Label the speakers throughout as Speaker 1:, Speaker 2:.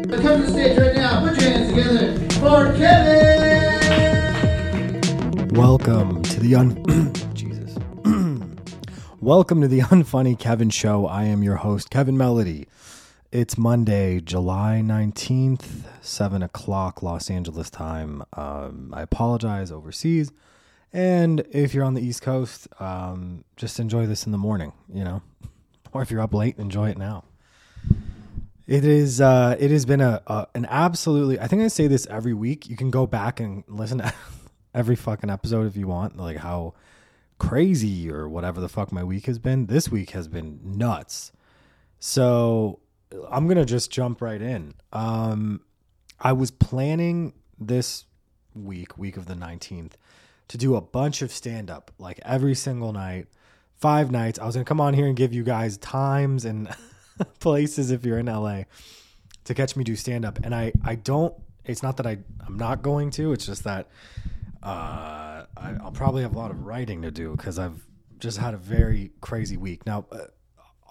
Speaker 1: Come to the stage right now. Put your hands together for Kevin.
Speaker 2: Welcome to the un Jesus. Welcome to the Unfunny Kevin Show. I am your host, Kevin Melody. It's Monday, July 19th, 7 o'clock Los Angeles time. Um, I apologize overseas. And if you're on the East Coast, um, just enjoy this in the morning, you know? Or if you're up late, enjoy it now. It is. Uh, it has been a, a an absolutely. I think I say this every week. You can go back and listen to every fucking episode if you want. Like how crazy or whatever the fuck my week has been. This week has been nuts. So I'm gonna just jump right in. Um, I was planning this week, week of the 19th, to do a bunch of stand up, like every single night, five nights. I was gonna come on here and give you guys times and places if you're in LA to catch me do stand up. And I, I don't, it's not that I, I'm not going to, it's just that uh, I, I'll probably have a lot of writing to do because I've just had a very crazy week. Now, uh,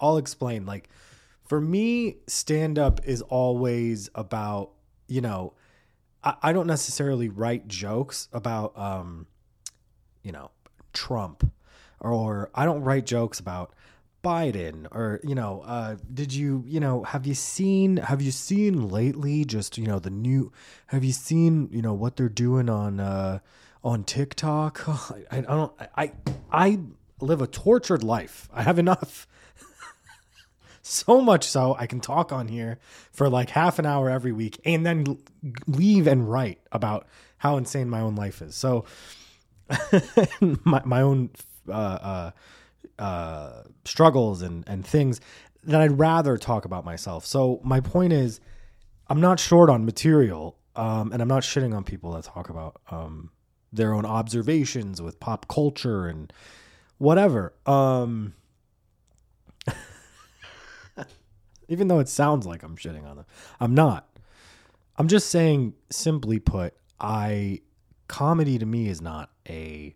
Speaker 2: I'll explain. Like, for me, stand up is always about, you know, I, I don't necessarily write jokes about, um, you know, Trump or I don't write jokes about Biden or you know uh did you you know have you seen have you seen lately just you know the new have you seen you know what they're doing on uh on TikTok? I, I don't I I live a tortured life. I have enough. So much so I can talk on here for like half an hour every week and then leave and write about how insane my own life is. So my my own uh uh struggles and and things that I'd rather talk about myself. So my point is, I'm not short on material, um, and I'm not shitting on people that talk about um, their own observations with pop culture and whatever. Um, even though it sounds like I'm shitting on them, I'm not. I'm just saying, simply put, I comedy to me is not a,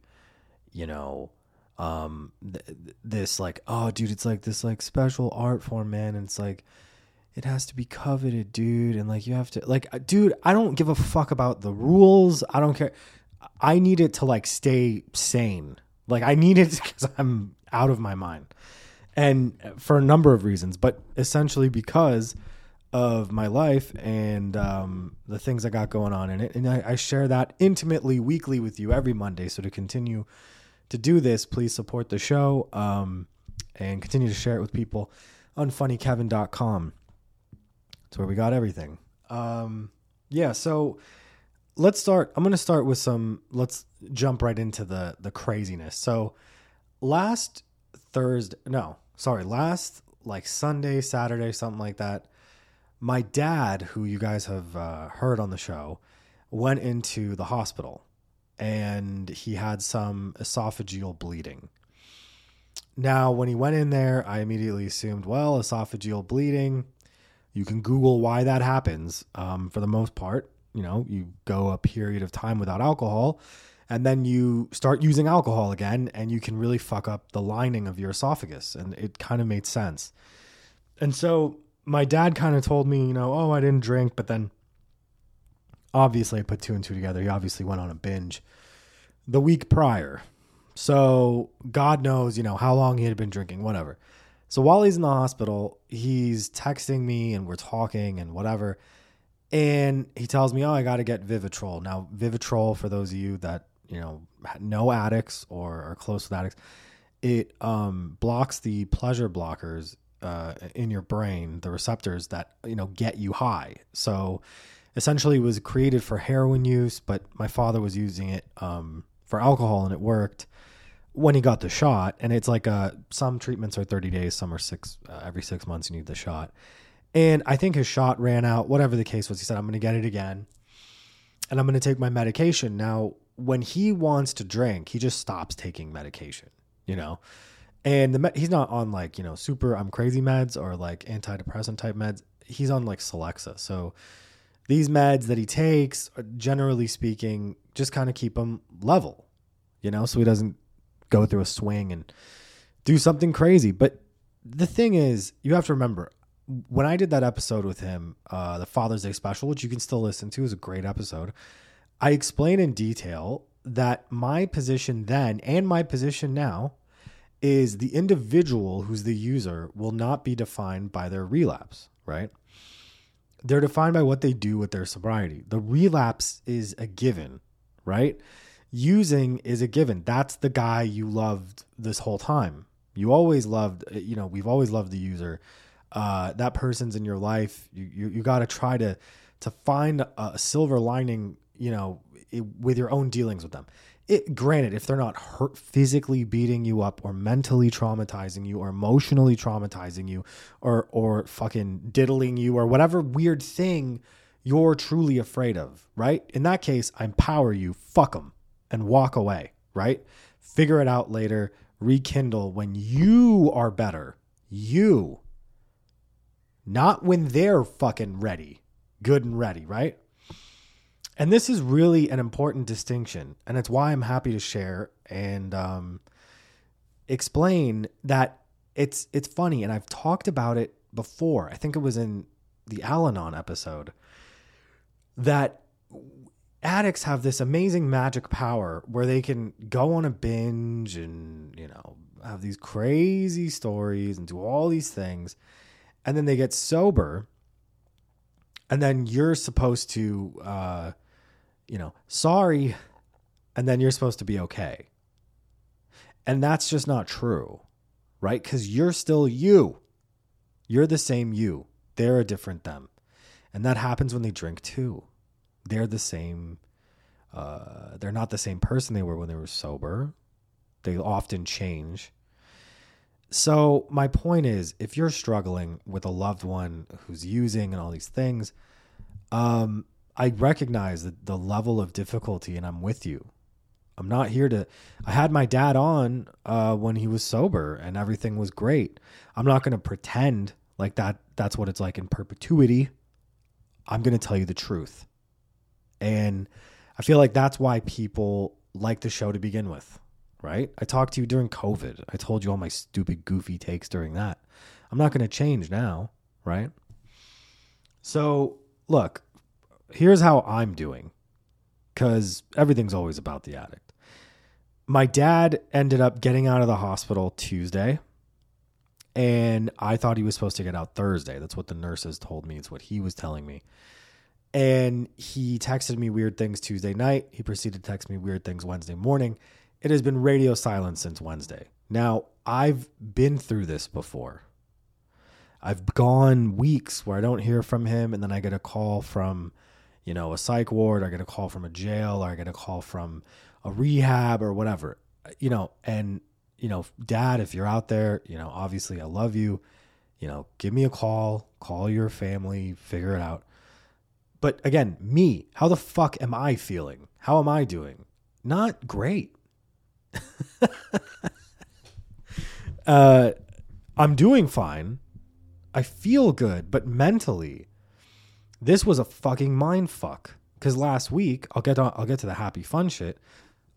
Speaker 2: you know, um th- this like oh dude it's like this like special art form man and it's like it has to be coveted dude and like you have to like dude i don't give a fuck about the rules. I don't care. I need it to like stay sane. Like i need it because i'm out of my mind. And for a number of reasons but essentially because of my life and um, the things i got going on in it. And I, I share that intimately weekly with you every monday. So to continue to do this, please support the show um, and continue to share it with people unfunnykevin.com. It's where we got everything. Um, yeah, so let's start. I'm going to start with some, let's jump right into the, the craziness. So last Thursday, no, sorry, last like Sunday, Saturday, something like that, my dad, who you guys have uh, heard on the show, went into the hospital and he had some esophageal bleeding. Now, when he went in there, I immediately assumed, well, esophageal bleeding. You can Google why that happens. Um, for the most part, you know, you go a period of time without alcohol, and then you start using alcohol again, and you can really fuck up the lining of your esophagus. And it kind of made sense. And so my dad kind of told me, you know, oh, I didn't drink, but then obviously I put two and two together. He obviously went on a binge the week prior. So God knows, you know, how long he had been drinking, whatever. So while he's in the hospital, he's texting me and we're talking and whatever. And he tells me, "Oh, I got to get Vivitrol." Now, Vivitrol for those of you that, you know, know addicts or are close with addicts, it um, blocks the pleasure blockers uh, in your brain, the receptors that, you know, get you high. So essentially was created for heroin use, but my father was using it um, for alcohol and it worked when he got the shot. And it's like uh, some treatments are 30 days, some are six, uh, every six months you need the shot. And I think his shot ran out, whatever the case was. He said, I'm going to get it again and I'm going to take my medication. Now, when he wants to drink, he just stops taking medication, you know? And the he's not on like, you know, super I'm crazy meds or like antidepressant type meds. He's on like Celexa. So these meds that he takes, generally speaking, just kind of keep him level, you know, so he doesn't go through a swing and do something crazy. But the thing is, you have to remember, when I did that episode with him, uh, the Father's Day special, which you can still listen to, is a great episode. I explain in detail that my position then and my position now is the individual who's the user will not be defined by their relapse, right? They're defined by what they do with their sobriety. The relapse is a given, right? Using is a given. That's the guy you loved this whole time. You always loved, you know, we've always loved the user. Uh, that person's in your life. You you, you got to try to to find a silver lining, you know, it, with your own dealings with them. It, granted, if they're not hurt, physically beating you up, or mentally traumatizing you, or emotionally traumatizing you, or or fucking diddling you, or whatever weird thing you're truly afraid of, right? In that case, I empower you. Fuck them and walk away, right? Figure it out later. Rekindle when you are better. You. Not when they're fucking ready, good and ready, right? And this is really an important distinction. And it's why I'm happy to share and um, explain that it's it's funny. And I've talked about it before. I think it was in the Al Anon episode that addicts have this amazing magic power where they can go on a binge and, you know, have these crazy stories and do all these things. And then they get sober. And then you're supposed to, uh, you know, sorry. And then you're supposed to be okay. And that's just not true, right? Because you're still you. You're the same you. They're a different them. And that happens when they drink too they're the same. Uh, they're not the same person they were when they were sober. They often change. So, my point is if you're struggling with a loved one who's using and all these things, um, I recognize that the level of difficulty and I'm with you. I'm not here to. I had my dad on uh, when he was sober and everything was great. I'm not going to pretend like that. That's what it's like in perpetuity. I'm going to tell you the truth. And I feel like that's why people like the show to begin with, right? I talked to you during COVID. I told you all my stupid, goofy takes during that. I'm not going to change now, right? So, look, here's how I'm doing because everything's always about the addict. My dad ended up getting out of the hospital Tuesday, and I thought he was supposed to get out Thursday. That's what the nurses told me. It's what he was telling me. And he texted me weird things Tuesday night. He proceeded to text me weird things Wednesday morning. It has been radio silence since Wednesday. Now, I've been through this before. I've gone weeks where I don't hear from him, and then I get a call from, you know, a psych ward, I get a call from a jail, or I get a call from a rehab or whatever. You know, and, you know, dad, if you're out there, you know, obviously I love you. You know, give me a call, call your family, figure it out. But again, me, how the fuck am I feeling? How am I doing? Not great. uh, I'm doing fine. I feel good, but mentally, this was a fucking mind fuck. Because last week, I'll get I'll get to the happy fun shit.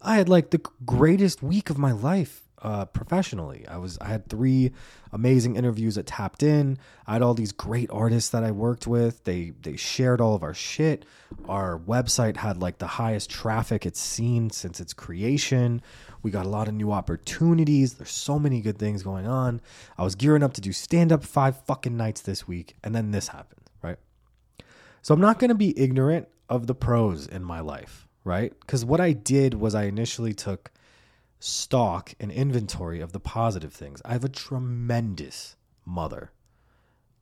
Speaker 2: I had like the greatest week of my life uh, professionally. I was I had three amazing interviews at Tapped In. I had all these great artists that I worked with. They they shared all of our shit. Our website had like the highest traffic it's seen since its creation. We got a lot of new opportunities. There's so many good things going on. I was gearing up to do stand up five fucking nights this week, and then this happened? So I'm not going to be ignorant of the pros in my life, right? Because what I did was I initially took stock and inventory of the positive things. I have a tremendous mother,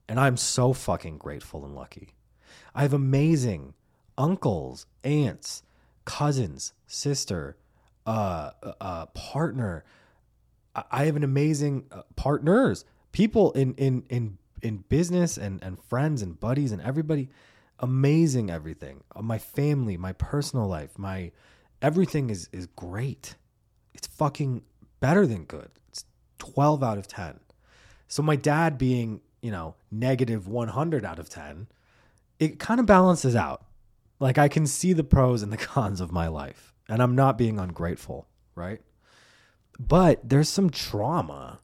Speaker 2: and I'm so fucking grateful and lucky. I have amazing uncles, aunts, cousins, sister, uh, uh, uh partner. I have an amazing uh, partners, people in in in in business and and friends and buddies and everybody. Amazing everything. Uh, my family, my personal life, my everything is is great it's fucking better than good. It's 12 out of 10. So my dad being, you know, negative 100 out of 10, it kind of balances out. Like I can see the pros and the cons of my life, and I'm not being ungrateful, right? But there's some trauma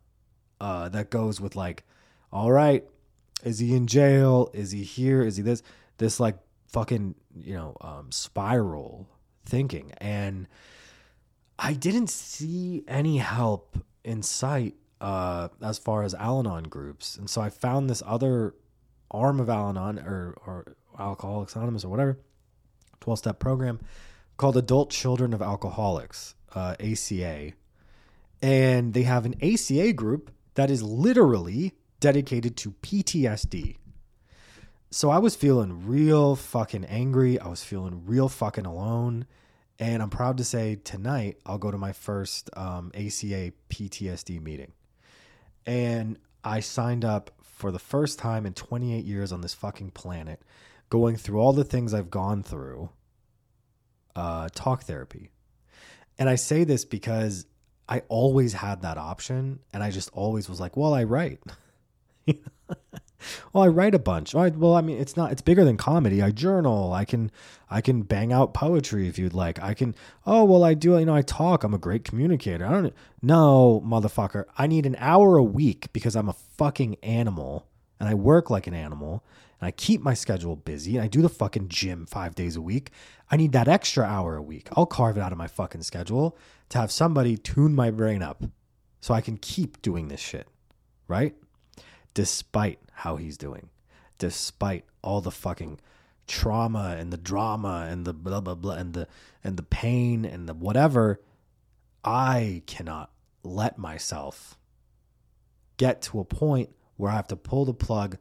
Speaker 2: uh, that goes with like, all right, Is he in jail? Is he here? Is he this? This like fucking, you know, um, spiral thinking. And I didn't see any help in sight uh, as far as Al Anon groups. And so I found this other arm of Al Anon or, or Alcoholics Anonymous or whatever, 12 step program called Adult Children of Alcoholics, uh, ACA. And they have an ACA group that is literally dedicated to PTSD. So I was feeling real fucking angry. I was feeling real fucking alone. And I'm proud to say tonight I'll go to my first um, ACA PTSD meeting. And I signed up for the first time in 28 years on this fucking planet, going through all the things I've gone through, uh, talk therapy. And I say this because I always had that option. And I just always was like, well, I write. well, oh, I write a bunch. well, I mean, it's not. It's bigger than comedy. I journal. I can, I can bang out poetry if you'd like. I can. Oh, well, I do. You know, I talk. I'm a great communicator. I don't. No, motherfucker. I need an hour a week because I'm a fucking animal and I work like an animal and I keep my schedule busy and I do the fucking gym five days a week. I need that extra hour a week. I'll carve it out of my fucking schedule to have somebody tune my brain up so I can keep doing this shit. Right? Despite how he's doing, despite all the fucking trauma and the drama and the blah blah blah and the and the pain and the whatever, I cannot let myself get to a point where I have to pull the plug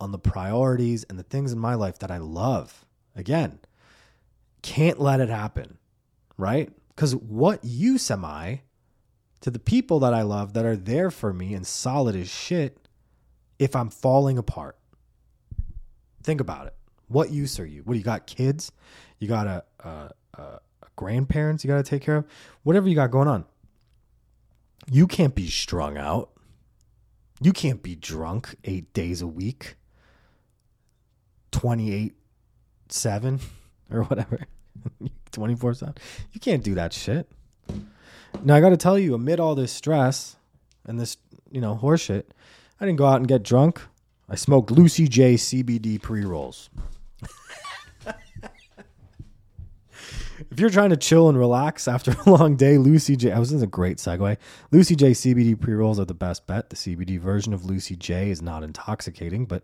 Speaker 2: on the priorities and the things in my life that I love. Again, can't let it happen, right? Because what use am I to the people that I love that are there for me and solid as shit if I'm falling apart. Think about it. What use are you? What do you got? Kids? You got a, a, a grandparents you got to take care of? Whatever you got going on. You can't be strung out. You can't be drunk eight days a week, 28 7 or whatever, 24 7. You can't do that shit. Now, I got to tell you, amid all this stress and this, you know, horseshit, I didn't go out and get drunk. I smoked Lucy J CBD pre rolls. if you're trying to chill and relax after a long day, Lucy J. I was in a great segue. Lucy J CBD pre rolls are the best bet. The CBD version of Lucy J is not intoxicating, but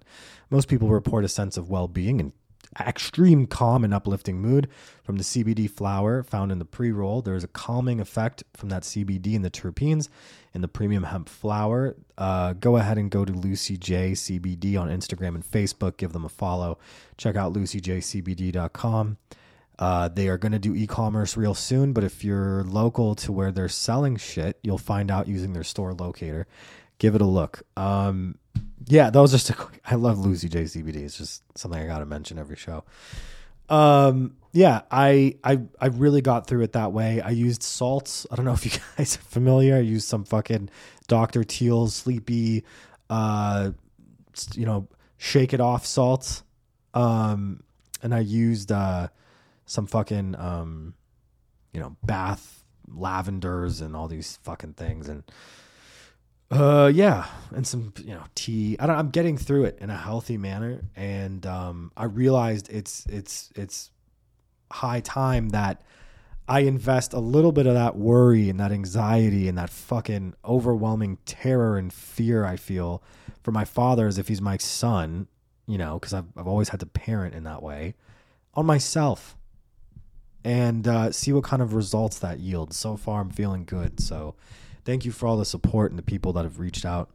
Speaker 2: most people report a sense of well being and extreme calm and uplifting mood from the CBD flower found in the pre roll. There is a calming effect from that CBD and the terpenes in the premium hemp flower. Uh, go ahead and go to Lucy J CBD on Instagram and Facebook. Give them a follow. Check out lucyjcbd.com. Uh, they are going to do e-commerce real soon, but if you're local to where they're selling shit, you'll find out using their store locator. Give it a look. Um, yeah, that was just a quick. I love Lucy J CBD. It's just something I got to mention every show. Um, yeah, I I I really got through it that way. I used salts. I don't know if you guys are familiar. I used some fucking Dr. Teal's sleepy, uh, you know, shake it off salts. Um, and I used uh some fucking um, you know, bath lavenders and all these fucking things and uh, yeah, and some you know tea. I don't. I'm getting through it in a healthy manner, and um, I realized it's it's it's high time that I invest a little bit of that worry and that anxiety and that fucking overwhelming terror and fear I feel for my father as if he's my son, you know, because I've I've always had to parent in that way, on myself, and uh, see what kind of results that yields. So far, I'm feeling good. So thank you for all the support and the people that have reached out.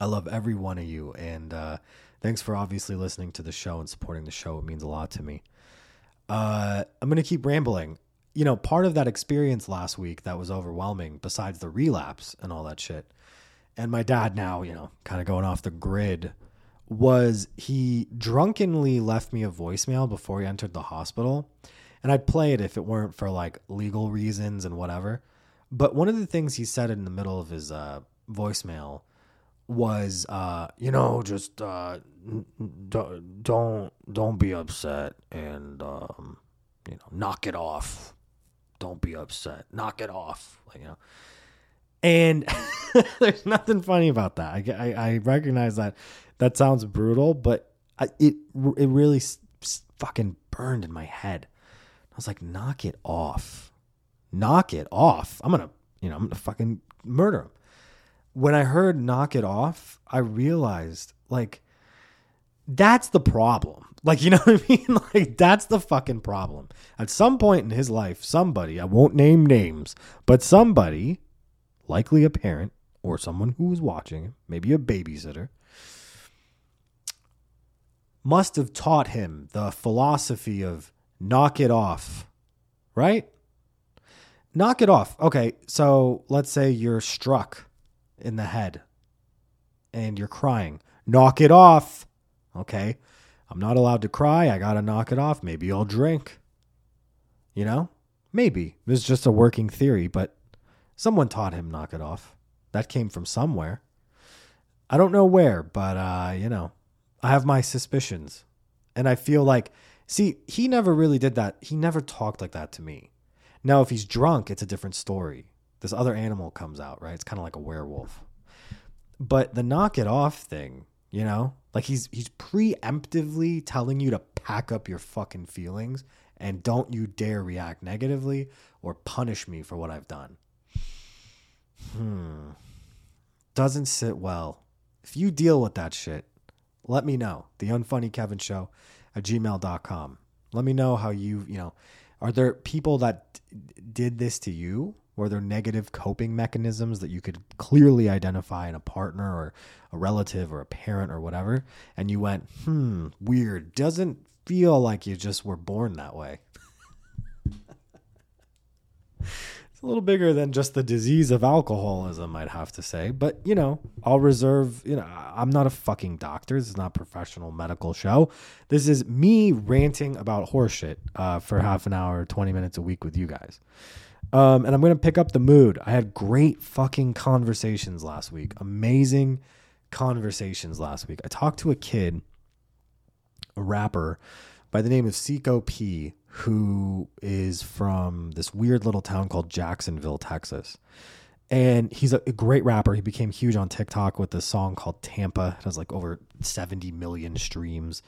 Speaker 2: I love every one of you, and uh, thanks for obviously listening to the show and supporting the show. It means a lot to me. Uh, I'm gonna keep rambling. You know, part of that experience last week that was overwhelming, besides the relapse and all that shit, and my dad now, you know, kind of going off the grid, was he drunkenly left me a voicemail before he entered the hospital, and I'd play it if it weren't for like legal reasons and whatever. But one of the things he said in the middle of his uh, voicemail was, uh, you know, just uh, don't don't be upset and um, you know, knock it off. Don't be upset. Knock it off. Like, you know. And there's nothing funny about that. I, I, I recognize that that sounds brutal, but I, it it really s- s- fucking burned in my head. I was like, knock it off, knock it off. I'm gonna, you know, I'm gonna fucking murder him. When I heard knock it off, I realized like that's the problem. Like, you know what I mean? Like, that's the fucking problem. At some point in his life, somebody, I won't name names, but somebody, likely a parent or someone who was watching him, maybe a babysitter, must have taught him the philosophy of knock it off, right? Knock it off. Okay, so let's say you're struck in the head and you're crying. Knock it off. Okay. I'm not allowed to cry. I got to knock it off. Maybe I'll drink. You know? Maybe. This is just a working theory, but someone taught him knock it off. That came from somewhere. I don't know where, but uh, you know, I have my suspicions. And I feel like see, he never really did that. He never talked like that to me. Now, if he's drunk, it's a different story. This other animal comes out, right? It's kind of like a werewolf. But the knock it off thing, you know, like he's he's preemptively telling you to pack up your fucking feelings and don't you dare react negatively or punish me for what I've done. Hmm. Doesn't sit well. If you deal with that shit, let me know. The Unfunny Kevin Show at gmail.com. Let me know how you, you know, are there people that did this to you? Were there negative coping mechanisms that you could clearly identify in a partner or a relative or a parent or whatever? And you went, hmm, weird. Doesn't feel like you just were born that way. a little bigger than just the disease of alcoholism, I'd have to say. But, you know, I'll reserve, you know, I'm not a fucking doctor. This is not a professional medical show. This is me ranting about horseshit uh, for half an hour, 20 minutes a week with you guys. Um, and I'm going to pick up the mood. I had great fucking conversations last week. Amazing conversations last week. I talked to a kid, a rapper by the name of Cico P, who is from this weird little town called Jacksonville, Texas. And he's a, great rapper. He became huge on TikTok with this song called Tampa. It has like over 70 million streams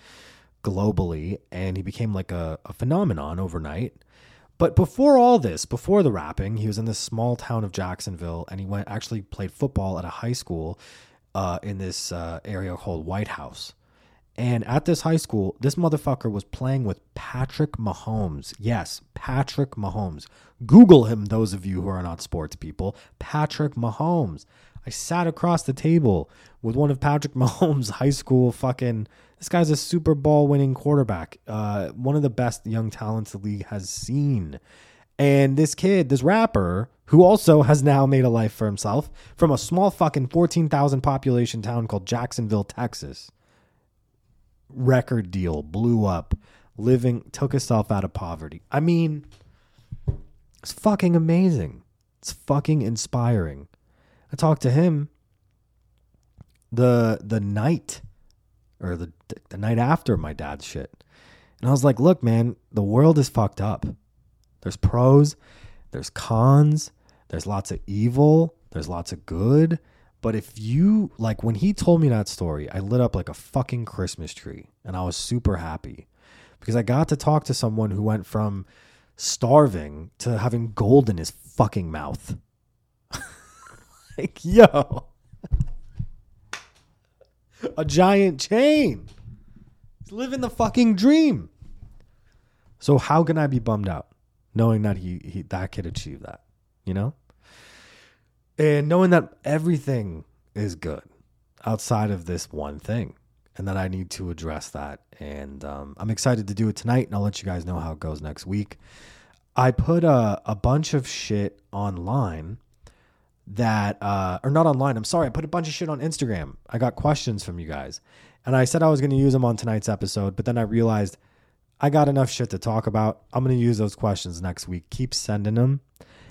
Speaker 2: globally. And he became like a, a phenomenon overnight. But before all this, before the rapping, he was in this small town of Jacksonville, and he went actually played football at a high school uh, in this uh, area called White House. And at this high school, this motherfucker was playing with Patrick Mahomes. Yes, Patrick Mahomes. Google him, those of you who are not sports people. Patrick Mahomes. I sat across the table with one of Patrick Mahomes' high school fucking. This guy's a Super Bowl winning quarterback, uh, one of the best young talents the league has seen. And this kid, this rapper, who also has now made a life for himself from a small fucking 14,000 population town called Jacksonville, Texas. Record deal, blew up, living, took himself out of poverty. I mean, it's fucking amazing. It's fucking inspiring. I talked to him the the night or the the night after my dad's shit. And I was like, "Look, man, the world is fucked up. There's pros, there's cons, there's lots of evil, there's lots of good, but if you like when he told me that story, I lit up like a fucking Christmas tree and I was super happy because I got to talk to someone who went from starving to having gold in his fucking mouth. like, yo. a giant chain. He's living the fucking dream. So how can I be bummed out knowing that he, he that kid achieved that? You know? And knowing that everything is good outside of this one thing. And that I need to address that. And um, I'm excited to do it tonight, and I'll let you guys know how it goes next week. I put a, a bunch of shit online that uh, or not online i'm sorry i put a bunch of shit on instagram i got questions from you guys and i said i was going to use them on tonight's episode but then i realized i got enough shit to talk about i'm going to use those questions next week keep sending them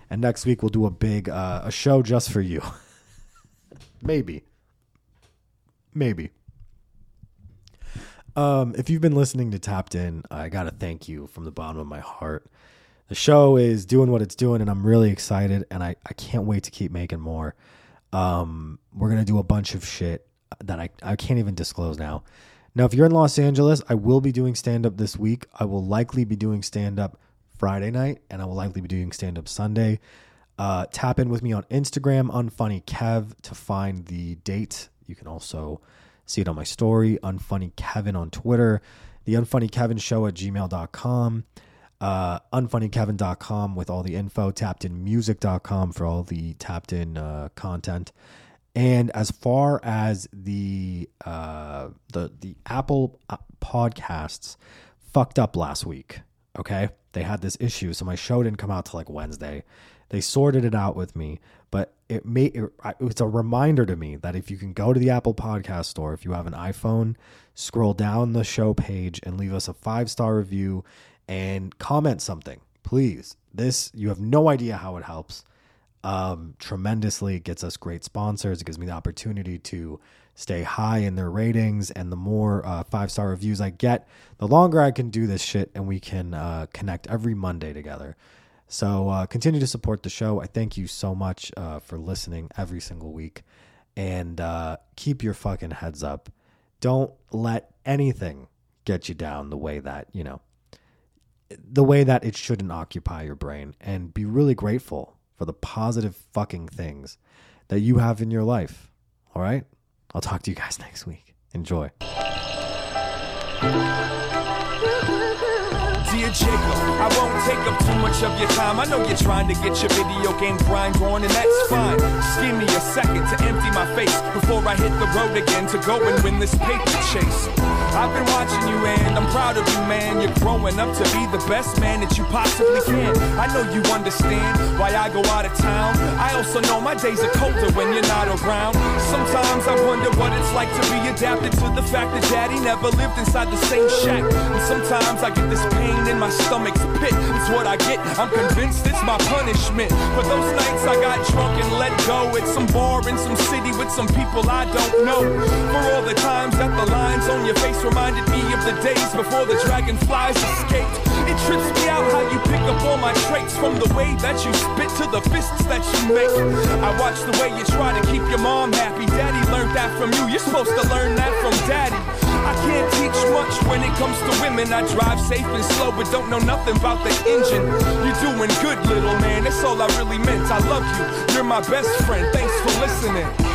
Speaker 2: and next week we'll do a big uh, a show just for you. Maybe. Maybe. Um, if you've been listening to tapped in i gotta thank you from the bottom of my heart. The show is doing what it's doing and i'm really excited and i, I can't wait to keep making more. Um, we're gonna do a bunch of shit that I, I can't even disclose now. Now, if you're in Los Angeles, I will be doing stand up this week. I will likely be doing stand up Friday night, and I will likely be doing stand up Sunday. Uh, tap in with me on Instagram, Unfunny Kev, to find the date. You can also see it on my story, Unfunny Kevin on Twitter, the Unfunny Kevin Show at gmail.com, uh, unfunnykevin.com with all the info, tappedinmusic.com for all the tapped in uh, content. And as far as the uh, the the Apple uh, podcasts fucked up last week, okay, they had this issue, so my show didn't come out till like Wednesday. They sorted it out with me, but it made it, it's a reminder to me that if you can go to the Apple Podcast Store, if you have an iPhone, scroll down the show page and leave us a five star review and comment something, please. This you have no idea how it helps um, tremendously. It gets us great sponsors. It gives me the opportunity to stay high in their ratings. And the more uh, five star reviews I get, the longer I can do this shit and we can uh, connect every Monday together. So uh, continue to support the show. I thank you so much uh, for listening every single week. And uh, keep your fucking heads up. Don't let anything get you down the way that, you know, the way that it shouldn't occupy your brain. And be really grateful for the positive fucking things that you have in your life. All right? I'll talk to you guys next week. Enjoy.
Speaker 3: Dear Jacob, I won't take up too much of your time. I know you're trying to get your video game grind going, and that's fine. Just give me a second to empty my face before I hit the road again to go and win this paper chase. I've been watching you and I'm proud of you, man. You're growing up to be the best man that you possibly can. I know you understand why I go out of town. I also know my days are colder when you're not around. Sometimes I wonder what it's like to be adapted to the fact that daddy never lived inside the same shack. And sometimes I get this pain in my stomach's pit. It's what I get. I'm convinced it's my punishment. For those nights I got drunk and let go at some bar in some city with some people I don't know. For all the times that the lines on your face reminded me of the days before the dragonflies escaped. It trips me out how you pick up all my traits from the way that you spit to the fists that you make. I watch the way you try to keep your mom happy. Daddy learned that from you. You're supposed to learn that from daddy. I can't teach much when it comes to women. I drive safe and slow, but don't know nothing about the engine. You're doing good, little man. That's all I really meant. I love you. You're my best friend. Thanks for listening.